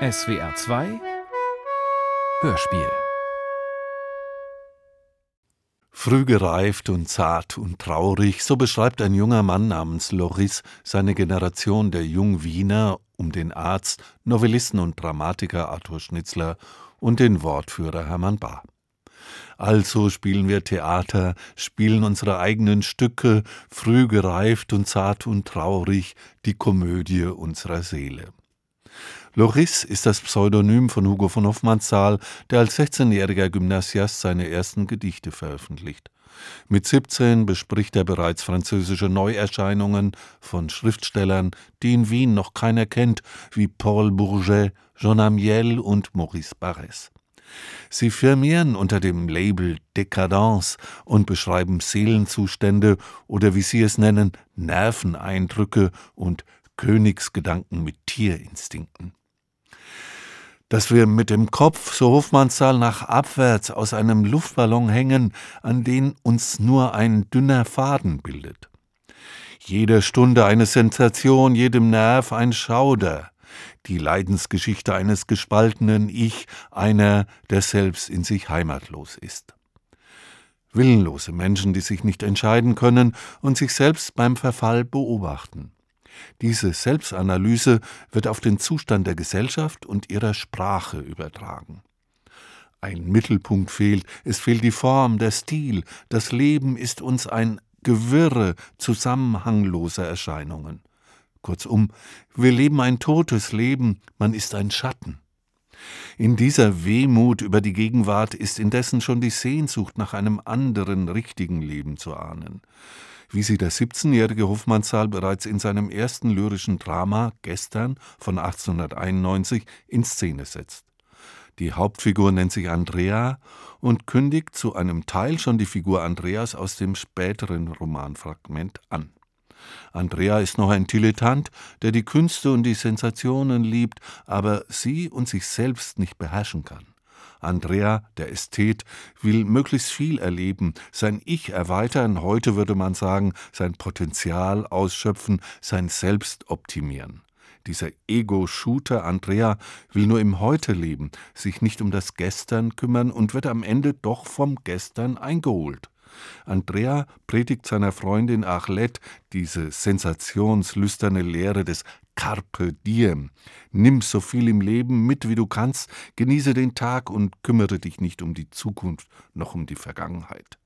SWR 2 Hörspiel Früh gereift und zart und traurig, so beschreibt ein junger Mann namens Loris seine Generation der Jungwiener um den Arzt, Novellisten und Dramatiker Arthur Schnitzler und den Wortführer Hermann Bahr. Also spielen wir Theater, spielen unsere eigenen Stücke, früh gereift und zart und traurig, die Komödie unserer Seele. Loris ist das Pseudonym von Hugo von Hofmannsthal, der als 16-jähriger Gymnasiast seine ersten Gedichte veröffentlicht. Mit 17 bespricht er bereits französische Neuerscheinungen von Schriftstellern, die in Wien noch keiner kennt, wie Paul Bourget, Jean Amiel und Maurice Barrès. Sie firmieren unter dem Label Dekadence und beschreiben Seelenzustände oder wie sie es nennen, Nerveneindrücke und Königsgedanken mit Tierinstinkten. Dass wir mit dem Kopf, so Hofmannsthal, nach abwärts aus einem Luftballon hängen, an den uns nur ein dünner Faden bildet. Jede Stunde eine Sensation, jedem Nerv ein Schauder die Leidensgeschichte eines gespaltenen Ich, einer, der selbst in sich heimatlos ist. Willenlose Menschen, die sich nicht entscheiden können und sich selbst beim Verfall beobachten. Diese Selbstanalyse wird auf den Zustand der Gesellschaft und ihrer Sprache übertragen. Ein Mittelpunkt fehlt, es fehlt die Form, der Stil, das Leben ist uns ein Gewirre zusammenhangloser Erscheinungen. Kurzum, wir leben ein totes Leben, man ist ein Schatten. In dieser Wehmut über die Gegenwart ist indessen schon die Sehnsucht nach einem anderen, richtigen Leben zu ahnen. Wie sie der 17-jährige Hofmannsthal bereits in seinem ersten lyrischen Drama Gestern von 1891 in Szene setzt. Die Hauptfigur nennt sich Andrea und kündigt zu einem Teil schon die Figur Andreas aus dem späteren Romanfragment an. Andrea ist noch ein Dilettant, der die Künste und die Sensationen liebt, aber sie und sich selbst nicht beherrschen kann. Andrea, der Ästhet, will möglichst viel erleben, sein Ich erweitern, heute würde man sagen, sein Potenzial ausschöpfen, sein Selbst optimieren. Dieser Ego-Shooter Andrea will nur im Heute leben, sich nicht um das Gestern kümmern und wird am Ende doch vom Gestern eingeholt. Andrea predigt seiner Freundin Achlet diese sensationslüsterne Lehre des Carpe diem. Nimm so viel im Leben mit, wie du kannst, genieße den Tag und kümmere dich nicht um die Zukunft noch um die Vergangenheit.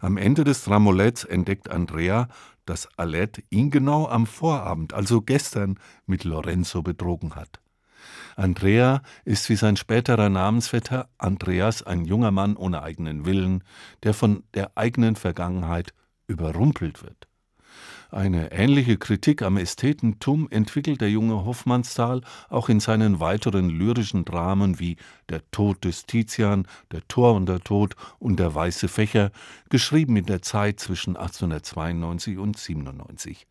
Am Ende des Dramoletts entdeckt Andrea, dass Alette ihn genau am Vorabend, also gestern, mit Lorenzo betrogen hat. Andrea ist wie sein späterer Namensvetter Andreas ein junger Mann ohne eigenen Willen, der von der eigenen Vergangenheit überrumpelt wird. Eine ähnliche Kritik am Ästhetentum entwickelt der junge Hofmannsthal auch in seinen weiteren lyrischen Dramen wie Der Tod des Tizian, Der Tor und der Tod und Der weiße Fächer, geschrieben in der Zeit zwischen 1892 und 97.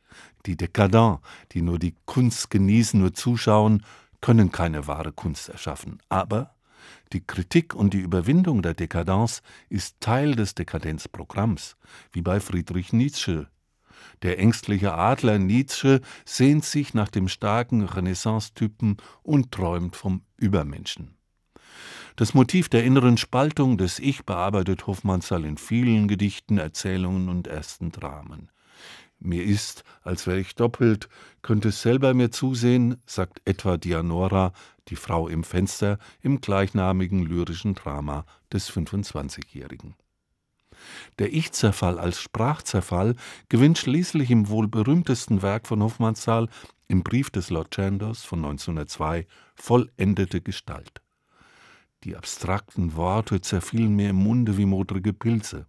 Die Dekadents, die nur die Kunst genießen, nur zuschauen, können keine wahre Kunst erschaffen. Aber die Kritik und die Überwindung der Dekadenz ist Teil des Dekadenzprogramms, wie bei Friedrich Nietzsche. Der ängstliche Adler Nietzsche sehnt sich nach dem starken Renaissance-Typen und träumt vom Übermenschen. Das Motiv der inneren Spaltung des Ich bearbeitet Hofmannsthal in vielen Gedichten, Erzählungen und ersten Dramen. Mir ist, als wäre ich doppelt, könnte es selber mir zusehen, sagt etwa Dianora, die Frau im Fenster, im gleichnamigen lyrischen Drama des 25-Jährigen. Der Ich-Zerfall als Sprachzerfall gewinnt schließlich im wohl berühmtesten Werk von Hofmannsthal, im Brief des Lord Chandos von 1902, vollendete Gestalt. Die abstrakten Worte zerfielen mir im Munde wie modrige Pilze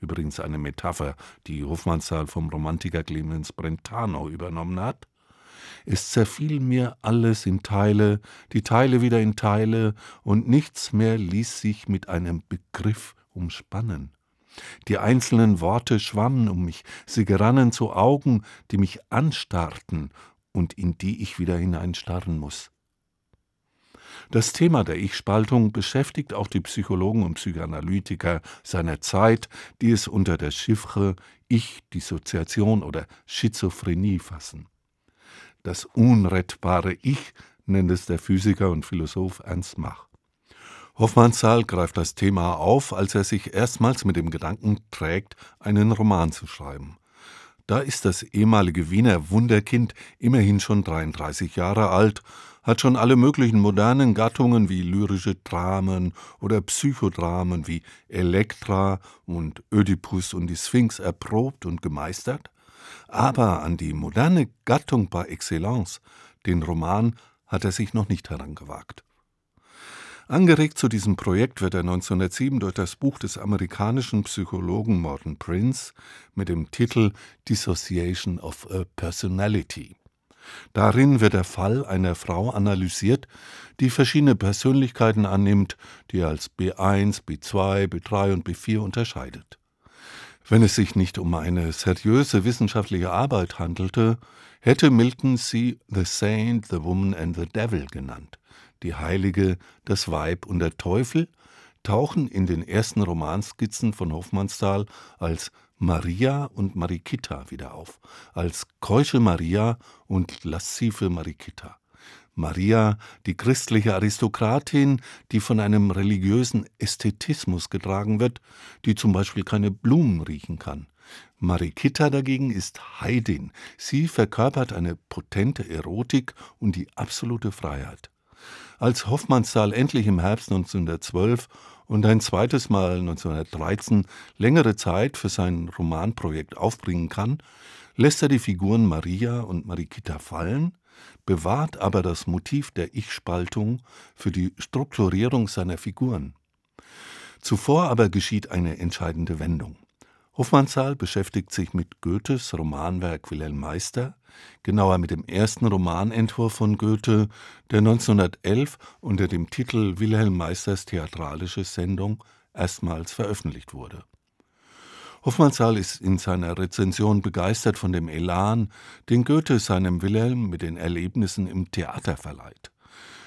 übrigens eine Metapher, die Hofmannsthal vom Romantiker Clemens Brentano übernommen hat. Es zerfiel mir alles in Teile, die Teile wieder in Teile, und nichts mehr ließ sich mit einem Begriff umspannen. Die einzelnen Worte schwammen um mich, sie gerannen zu Augen, die mich anstarrten und in die ich wieder hineinstarren muss. Das Thema der Ich-Spaltung beschäftigt auch die Psychologen und Psychoanalytiker seiner Zeit, die es unter der Chiffre Ich-Dissoziation oder Schizophrenie fassen. Das unrettbare Ich nennt es der Physiker und Philosoph Ernst Mach. Hoffmannsthal greift das Thema auf, als er sich erstmals mit dem Gedanken trägt, einen Roman zu schreiben. Da ist das ehemalige Wiener Wunderkind immerhin schon 33 Jahre alt, hat schon alle möglichen modernen Gattungen wie lyrische Dramen oder Psychodramen wie Elektra und Ödipus und die Sphinx erprobt und gemeistert, aber an die moderne Gattung par excellence, den Roman, hat er sich noch nicht herangewagt. Angeregt zu diesem Projekt wird er 1907 durch das Buch des amerikanischen Psychologen Morton Prince mit dem Titel Dissociation of a Personality. Darin wird der Fall einer Frau analysiert, die verschiedene Persönlichkeiten annimmt, die er als B1, B2, B3 und B4 unterscheidet. Wenn es sich nicht um eine seriöse wissenschaftliche Arbeit handelte, hätte Milton sie The Saint, the Woman and the Devil genannt die Heilige, das Weib und der Teufel tauchen in den ersten Romanskizzen von Hofmannsthal als Maria und Marikita wieder auf, als keusche Maria und lascive Marikita. Maria, die christliche Aristokratin, die von einem religiösen Ästhetismus getragen wird, die zum Beispiel keine Blumen riechen kann. Marikita dagegen ist Heidin. Sie verkörpert eine potente Erotik und die absolute Freiheit. Als Hoffmannsthal endlich im Herbst 1912 und ein zweites Mal 1913 längere Zeit für sein Romanprojekt aufbringen kann, lässt er die Figuren Maria und Marikita fallen, bewahrt aber das Motiv der Ich-Spaltung für die Strukturierung seiner Figuren. Zuvor aber geschieht eine entscheidende Wendung. Hofmannsthal beschäftigt sich mit Goethes Romanwerk Wilhelm Meister, genauer mit dem ersten Romanentwurf von Goethe, der 1911 unter dem Titel Wilhelm Meisters theatralische Sendung erstmals veröffentlicht wurde. Hofmannsthal ist in seiner Rezension begeistert von dem Elan, den Goethe seinem Wilhelm mit den Erlebnissen im Theater verleiht.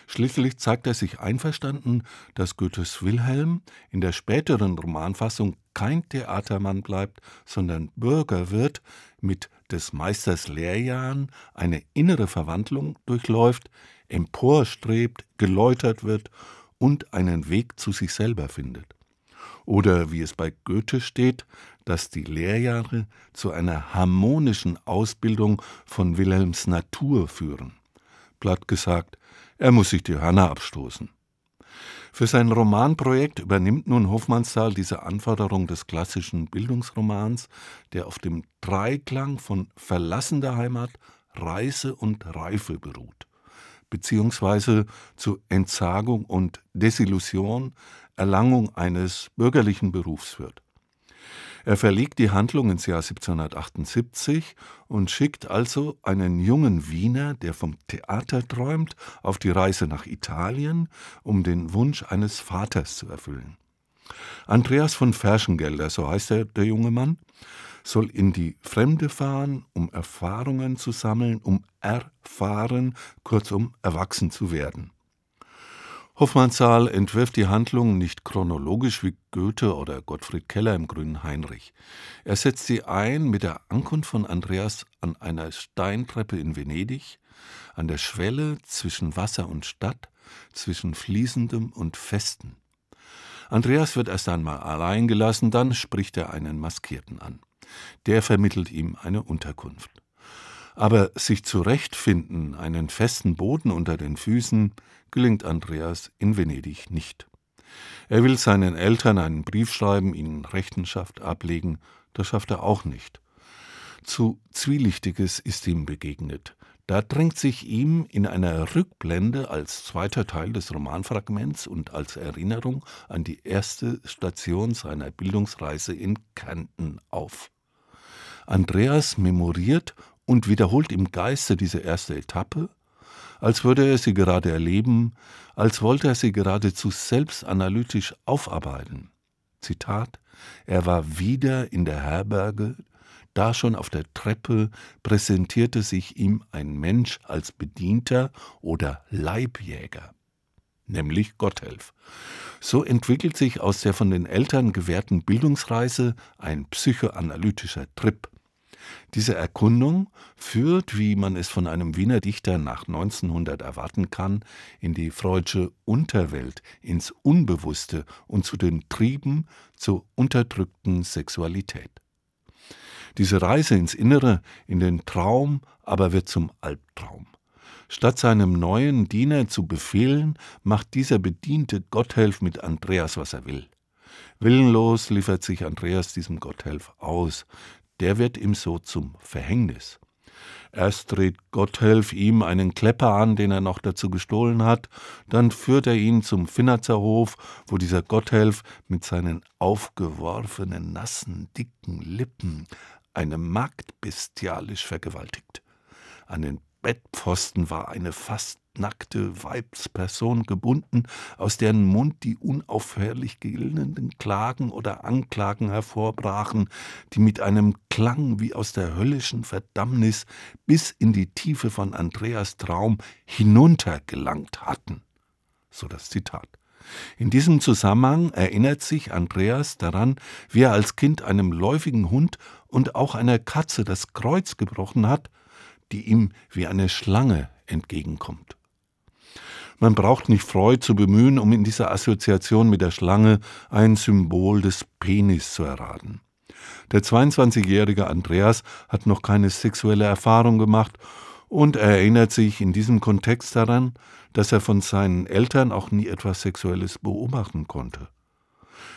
Schließlich zeigt er sich einverstanden, dass Goethes Wilhelm in der späteren Romanfassung kein Theatermann bleibt, sondern Bürger wird, mit des Meisters Lehrjahren eine innere Verwandlung durchläuft, emporstrebt, geläutert wird und einen Weg zu sich selber findet. Oder wie es bei Goethe steht, dass die Lehrjahre zu einer harmonischen Ausbildung von Wilhelms Natur führen. Platt gesagt, er muss sich die Hörner abstoßen. Für sein Romanprojekt übernimmt nun Hofmannsthal diese Anforderung des klassischen Bildungsromans, der auf dem Dreiklang von Verlassen der Heimat, Reise und Reife beruht, beziehungsweise zu Entsagung und Desillusion, Erlangung eines bürgerlichen Berufs führt. Er verlegt die Handlung ins Jahr 1778 und schickt also einen jungen Wiener, der vom Theater träumt, auf die Reise nach Italien, um den Wunsch eines Vaters zu erfüllen. Andreas von Ferschengelder, so heißt er, der junge Mann, soll in die Fremde fahren, um Erfahrungen zu sammeln, um erfahren, kurzum erwachsen zu werden. Hofmannsthal entwirft die Handlung nicht chronologisch wie Goethe oder Gottfried Keller im Grünen Heinrich. Er setzt sie ein mit der Ankunft von Andreas an einer Steintreppe in Venedig, an der Schwelle zwischen Wasser und Stadt, zwischen Fließendem und Festen. Andreas wird erst einmal allein gelassen, dann spricht er einen Maskierten an. Der vermittelt ihm eine Unterkunft. Aber sich zurechtfinden, einen festen Boden unter den Füßen, gelingt Andreas in Venedig nicht. Er will seinen Eltern einen Brief schreiben, ihnen Rechenschaft ablegen, das schafft er auch nicht. Zu Zwielichtiges ist ihm begegnet. Da drängt sich ihm in einer Rückblende als zweiter Teil des Romanfragments und als Erinnerung an die erste Station seiner Bildungsreise in Kärnten auf. Andreas memoriert und wiederholt im Geiste diese erste Etappe, als würde er sie gerade erleben, als wollte er sie geradezu selbstanalytisch aufarbeiten. Zitat Er war wieder in der Herberge, da schon auf der Treppe präsentierte sich ihm ein Mensch als Bedienter oder Leibjäger, nämlich Gotthelf. So entwickelt sich aus der von den Eltern gewährten Bildungsreise ein psychoanalytischer Trip. Diese Erkundung führt, wie man es von einem Wiener Dichter nach 1900 erwarten kann, in die freudsche Unterwelt, ins Unbewusste und zu den Trieben zur unterdrückten Sexualität. Diese Reise ins Innere, in den Traum, aber wird zum Albtraum. Statt seinem neuen Diener zu befehlen, macht dieser Bediente Gotthelf mit Andreas, was er will. Willenlos liefert sich Andreas diesem Gotthelf aus, der wird ihm so zum Verhängnis. Erst dreht Gotthelf ihm einen Klepper an, den er noch dazu gestohlen hat, dann führt er ihn zum Finnerzerhof, wo dieser Gotthelf mit seinen aufgeworfenen, nassen, dicken Lippen eine Magd bestialisch vergewaltigt. An den Bettpfosten war eine fast nackte Weibsperson gebunden, aus deren Mund die unaufhörlich gellenden Klagen oder Anklagen hervorbrachen, die mit einem Klang wie aus der höllischen Verdammnis bis in die Tiefe von Andreas Traum hinuntergelangt hatten. So das Zitat. In diesem Zusammenhang erinnert sich Andreas daran, wie er als Kind einem läufigen Hund und auch einer Katze das Kreuz gebrochen hat, die ihm wie eine Schlange entgegenkommt. Man braucht nicht Freud zu bemühen, um in dieser Assoziation mit der Schlange ein Symbol des Penis zu erraten. Der 22-jährige Andreas hat noch keine sexuelle Erfahrung gemacht und er erinnert sich in diesem Kontext daran, dass er von seinen Eltern auch nie etwas Sexuelles beobachten konnte.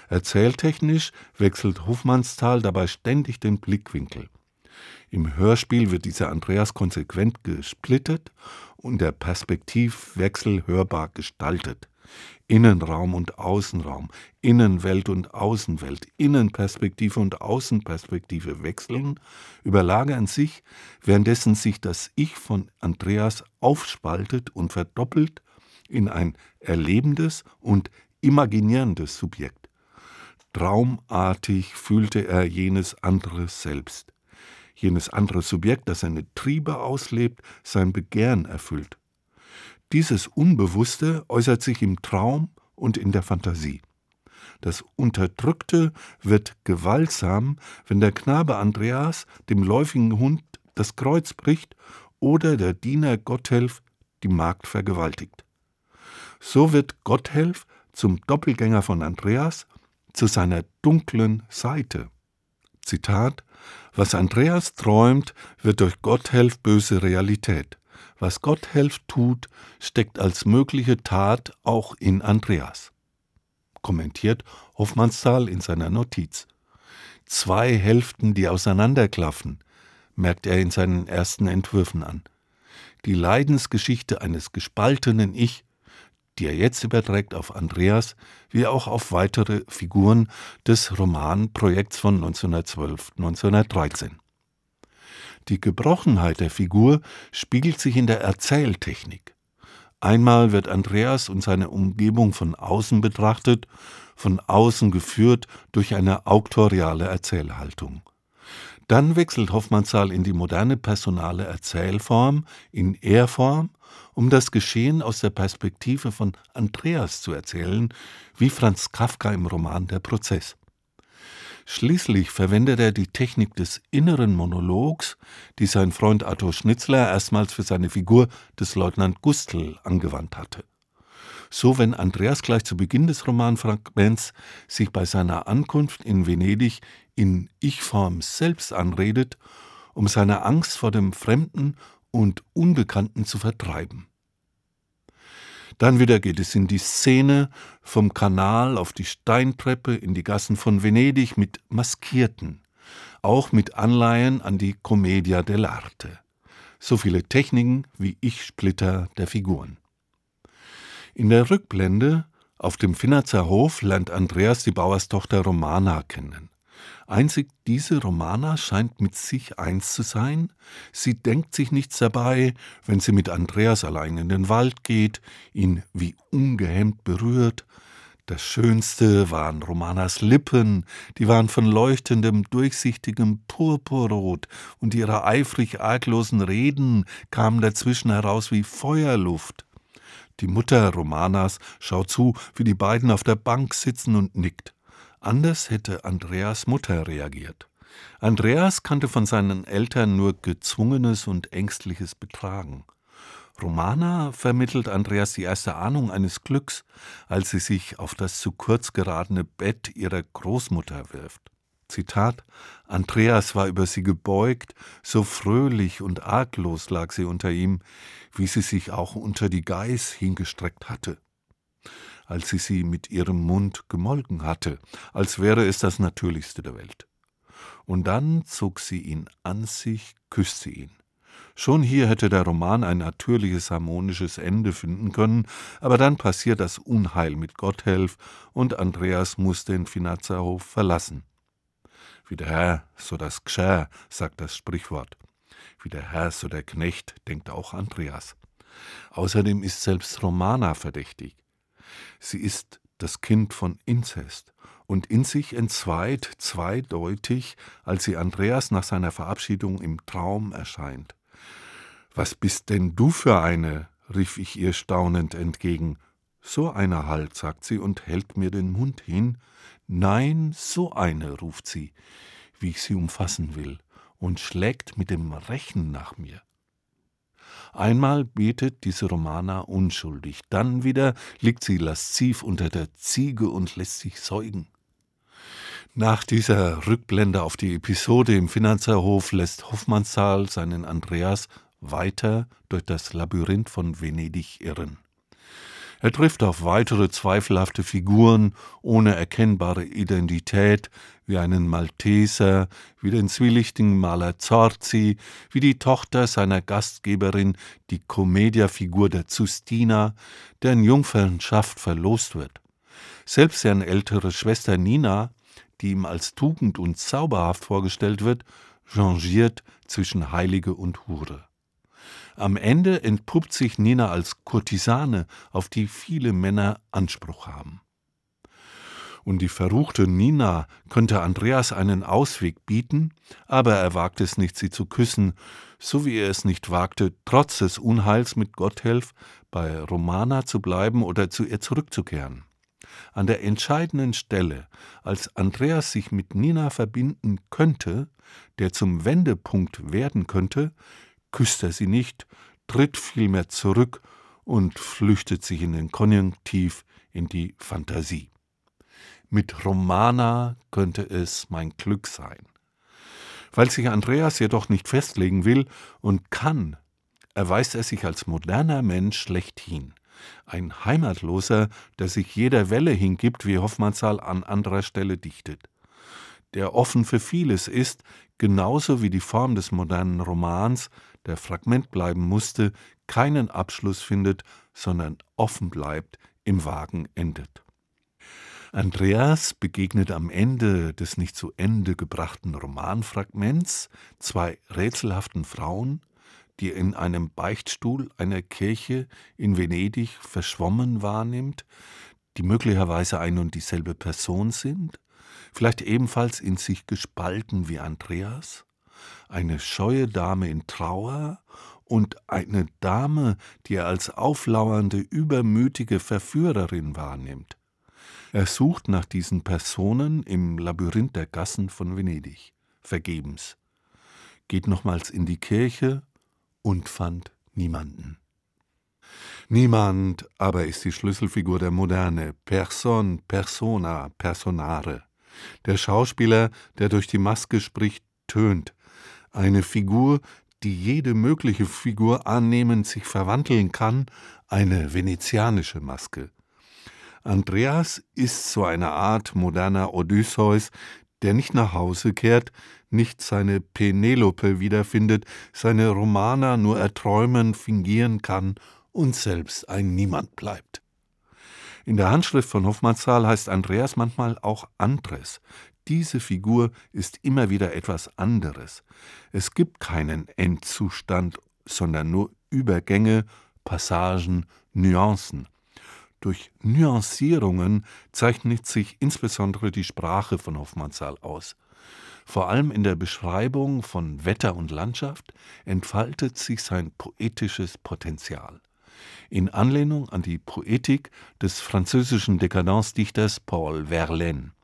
Erzähltechnisch wechselt Hofmannsthal dabei ständig den Blickwinkel. Im Hörspiel wird dieser Andreas konsequent gesplittet und der Perspektivwechsel hörbar gestaltet. Innenraum und Außenraum, Innenwelt und Außenwelt, Innenperspektive und Außenperspektive wechseln, überlagern sich, währenddessen sich das Ich von Andreas aufspaltet und verdoppelt in ein erlebendes und imaginierendes Subjekt. Traumartig fühlte er jenes andere Selbst jenes andere Subjekt, das seine Triebe auslebt, sein Begehren erfüllt. Dieses Unbewusste äußert sich im Traum und in der Fantasie. Das Unterdrückte wird gewaltsam, wenn der Knabe Andreas dem läufigen Hund das Kreuz bricht oder der Diener Gotthelf die Magd vergewaltigt. So wird Gotthelf zum Doppelgänger von Andreas, zu seiner dunklen Seite. Zitat was Andreas träumt, wird durch Gotthelf böse Realität. Was Gotthelf tut, steckt als mögliche Tat auch in Andreas. Kommentiert Hofmannsthal in seiner Notiz. Zwei Hälften, die auseinanderklaffen, merkt er in seinen ersten Entwürfen an. Die Leidensgeschichte eines gespaltenen Ich die er jetzt überträgt auf Andreas, wie auch auf weitere Figuren des Romanprojekts von 1912-1913. Die Gebrochenheit der Figur spiegelt sich in der Erzähltechnik. Einmal wird Andreas und seine Umgebung von außen betrachtet, von außen geführt durch eine auktoriale Erzählhaltung. Dann wechselt Hoffmannsthal in die moderne personale Erzählform, in Er-Form, um das Geschehen aus der Perspektive von Andreas zu erzählen, wie Franz Kafka im Roman Der Prozess. Schließlich verwendet er die Technik des inneren Monologs, die sein Freund Arthur Schnitzler erstmals für seine Figur des Leutnant Gustl angewandt hatte. So, wenn Andreas gleich zu Beginn des Romanfragments sich bei seiner Ankunft in Venedig in Ich-Form selbst anredet, um seine Angst vor dem Fremden und Unbekannten zu vertreiben. Dann wieder geht es in die Szene vom Kanal auf die Steintreppe in die Gassen von Venedig mit Maskierten, auch mit Anleihen an die Commedia dell'arte. So viele Techniken wie Ich-Splitter der Figuren. In der Rückblende auf dem Finnerzer Hof lernt Andreas die Bauerstochter Romana kennen. Einzig diese Romana scheint mit sich eins zu sein. Sie denkt sich nichts dabei, wenn sie mit Andreas allein in den Wald geht, ihn wie ungehemmt berührt. Das Schönste waren Romanas Lippen, die waren von leuchtendem, durchsichtigem Purpurrot, und ihre eifrig arglosen Reden kamen dazwischen heraus wie Feuerluft. Die Mutter Romanas schaut zu, wie die beiden auf der Bank sitzen und nickt. Anders hätte Andreas Mutter reagiert. Andreas kannte von seinen Eltern nur gezwungenes und ängstliches Betragen. Romana vermittelt Andreas die erste Ahnung eines Glücks, als sie sich auf das zu kurz geratene Bett ihrer Großmutter wirft. Zitat Andreas war über sie gebeugt, so fröhlich und arglos lag sie unter ihm, wie sie sich auch unter die Geiß hingestreckt hatte als sie sie mit ihrem Mund gemolken hatte, als wäre es das Natürlichste der Welt. Und dann zog sie ihn an sich, küsste ihn. Schon hier hätte der Roman ein natürliches, harmonisches Ende finden können, aber dann passiert das Unheil mit Gotthelf und Andreas muss den Finazerhof verlassen. Wie der Herr, so das Gschär, sagt das Sprichwort. Wie der Herr, so der Knecht, denkt auch Andreas. Außerdem ist selbst Romana verdächtig. Sie ist das Kind von Inzest und in sich entzweit zweideutig, als sie Andreas nach seiner Verabschiedung im Traum erscheint. Was bist denn du für eine? rief ich ihr staunend entgegen. So eine halt, sagt sie und hält mir den Mund hin. Nein, so eine, ruft sie, wie ich sie umfassen will, und schlägt mit dem Rechen nach mir. Einmal betet diese Romana unschuldig, dann wieder liegt sie lasziv unter der Ziege und lässt sich säugen. Nach dieser Rückblende auf die Episode im Finanzerhof lässt Hoffmannsthal seinen Andreas weiter durch das Labyrinth von Venedig irren. Er trifft auf weitere zweifelhafte Figuren ohne erkennbare Identität, wie einen Malteser, wie den zwielichtigen Maler Zorzi, wie die Tochter seiner Gastgeberin, die Komediafigur der Zustina, deren Jungfernschaft verlost wird. Selbst seine ältere Schwester Nina, die ihm als tugend und zauberhaft vorgestellt wird, changiert zwischen Heilige und Hure. Am Ende entpuppt sich Nina als Kurtisane, auf die viele Männer Anspruch haben. Und die verruchte Nina könnte Andreas einen Ausweg bieten, aber er wagt es nicht, sie zu küssen, so wie er es nicht wagte, trotz des Unheils mit Gotthelf bei Romana zu bleiben oder zu ihr zurückzukehren. An der entscheidenden Stelle, als Andreas sich mit Nina verbinden könnte, der zum Wendepunkt werden könnte, küsst er sie nicht, tritt vielmehr zurück und flüchtet sich in den Konjunktiv, in die Fantasie. Mit Romana könnte es mein Glück sein. Weil sich Andreas jedoch nicht festlegen will und kann, erweist er sich als moderner Mensch schlechthin. Ein Heimatloser, der sich jeder Welle hingibt, wie Hoffmannsthal an anderer Stelle dichtet. Der offen für vieles ist, genauso wie die Form des modernen Romans, der Fragment bleiben musste, keinen Abschluss findet, sondern offen bleibt, im Wagen endet. Andreas begegnet am Ende des nicht zu Ende gebrachten Romanfragments zwei rätselhaften Frauen, die in einem Beichtstuhl einer Kirche in Venedig verschwommen wahrnimmt, die möglicherweise ein und dieselbe Person sind, vielleicht ebenfalls in sich gespalten wie Andreas? Eine scheue Dame in Trauer und eine Dame, die er als auflauernde, übermütige Verführerin wahrnimmt. Er sucht nach diesen Personen im Labyrinth der Gassen von Venedig, vergebens, geht nochmals in die Kirche und fand niemanden. Niemand aber ist die Schlüsselfigur der Moderne, Person, Persona, Personare. Der Schauspieler, der durch die Maske spricht, tönt, eine Figur, die jede mögliche Figur annehmend sich verwandeln kann, eine venezianische Maske. Andreas ist so eine Art moderner Odysseus, der nicht nach Hause kehrt, nicht seine Penelope wiederfindet, seine Romana nur erträumen, fingieren kann und selbst ein Niemand bleibt. In der Handschrift von Hofmannsthal heißt Andreas manchmal auch Andres, diese Figur ist immer wieder etwas anderes. Es gibt keinen Endzustand, sondern nur Übergänge, Passagen, Nuancen. Durch Nuancierungen zeichnet sich insbesondere die Sprache von Hofmannsthal aus. Vor allem in der Beschreibung von Wetter und Landschaft entfaltet sich sein poetisches Potenzial. In Anlehnung an die Poetik des französischen Dekadenzdichters Paul Verlaine.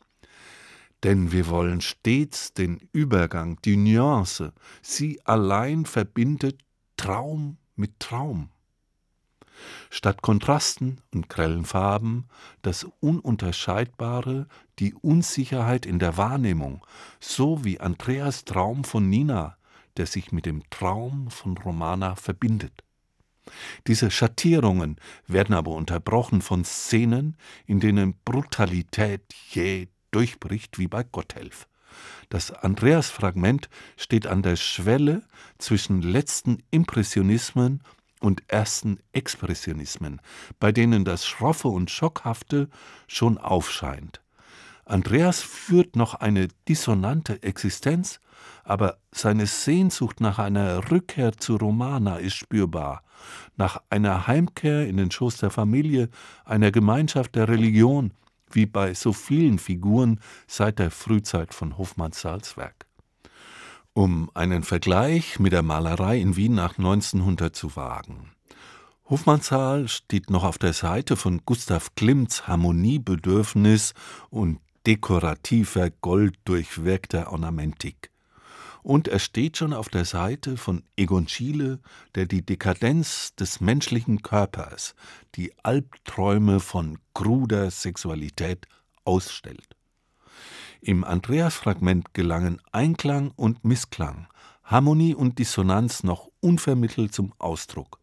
Denn wir wollen stets den Übergang, die Nuance. Sie allein verbindet Traum mit Traum. Statt Kontrasten und grellen Farben das Ununterscheidbare, die Unsicherheit in der Wahrnehmung, so wie Andreas Traum von Nina, der sich mit dem Traum von Romana verbindet. Diese Schattierungen werden aber unterbrochen von Szenen, in denen Brutalität jäh durchbricht wie bei Gotthelf. Das Andreas-Fragment steht an der Schwelle zwischen letzten Impressionismen und ersten Expressionismen, bei denen das Schroffe und Schockhafte schon aufscheint. Andreas führt noch eine dissonante Existenz, aber seine Sehnsucht nach einer Rückkehr zu Romana ist spürbar, nach einer Heimkehr in den Schoß der Familie, einer Gemeinschaft der Religion, wie bei so vielen Figuren seit der Frühzeit von Hofmanns Salzwerk. Um einen Vergleich mit der Malerei in Wien nach 1900 zu wagen. Hofmannsthal steht noch auf der Seite von Gustav Klimts Harmoniebedürfnis und dekorativer, golddurchwirkter Ornamentik. Und er steht schon auf der Seite von Egon Schiele, der die Dekadenz des menschlichen Körpers, die Albträume von kruder Sexualität ausstellt. Im Andreas-Fragment gelangen Einklang und Missklang, Harmonie und Dissonanz noch unvermittelt zum Ausdruck.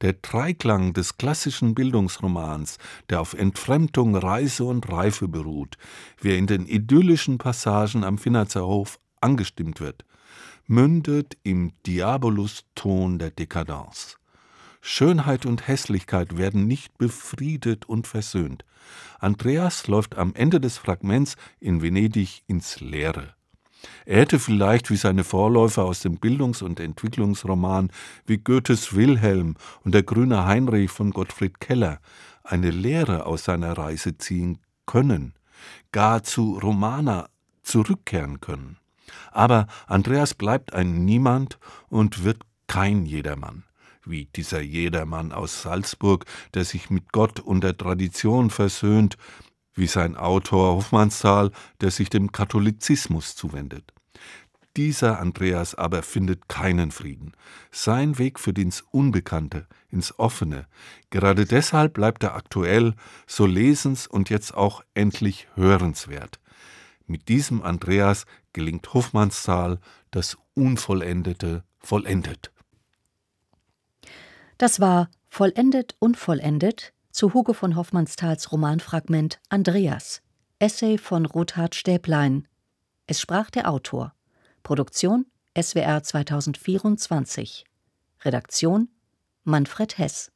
Der Dreiklang des klassischen Bildungsromans, der auf Entfremdung, Reise und Reife beruht, wie er in den idyllischen Passagen am Finnerzer Hof angestimmt wird, mündet im Diabolus-Ton der Dekadenz. Schönheit und Hässlichkeit werden nicht befriedet und versöhnt. Andreas läuft am Ende des Fragments in Venedig ins Leere. Er hätte vielleicht wie seine Vorläufer aus dem Bildungs- und Entwicklungsroman wie Goethes Wilhelm und der grüne Heinrich von Gottfried Keller eine Lehre aus seiner Reise ziehen können, gar zu Romana zurückkehren können. Aber Andreas bleibt ein Niemand und wird kein Jedermann wie dieser Jedermann aus Salzburg, der sich mit Gott und der Tradition versöhnt, wie sein Autor Hofmannsthal, der sich dem Katholizismus zuwendet. Dieser Andreas aber findet keinen Frieden. Sein Weg führt ins Unbekannte, ins Offene. Gerade deshalb bleibt er aktuell, so lesens- und jetzt auch endlich hörenswert. Mit diesem Andreas gelingt Hofmannsthal das Unvollendete vollendet. Das war Vollendet Unvollendet zu Hugo von Hoffmannsthals Romanfragment Andreas, Essay von Rothard Stäblein. Es sprach der Autor. Produktion SWR 2024. Redaktion Manfred Hess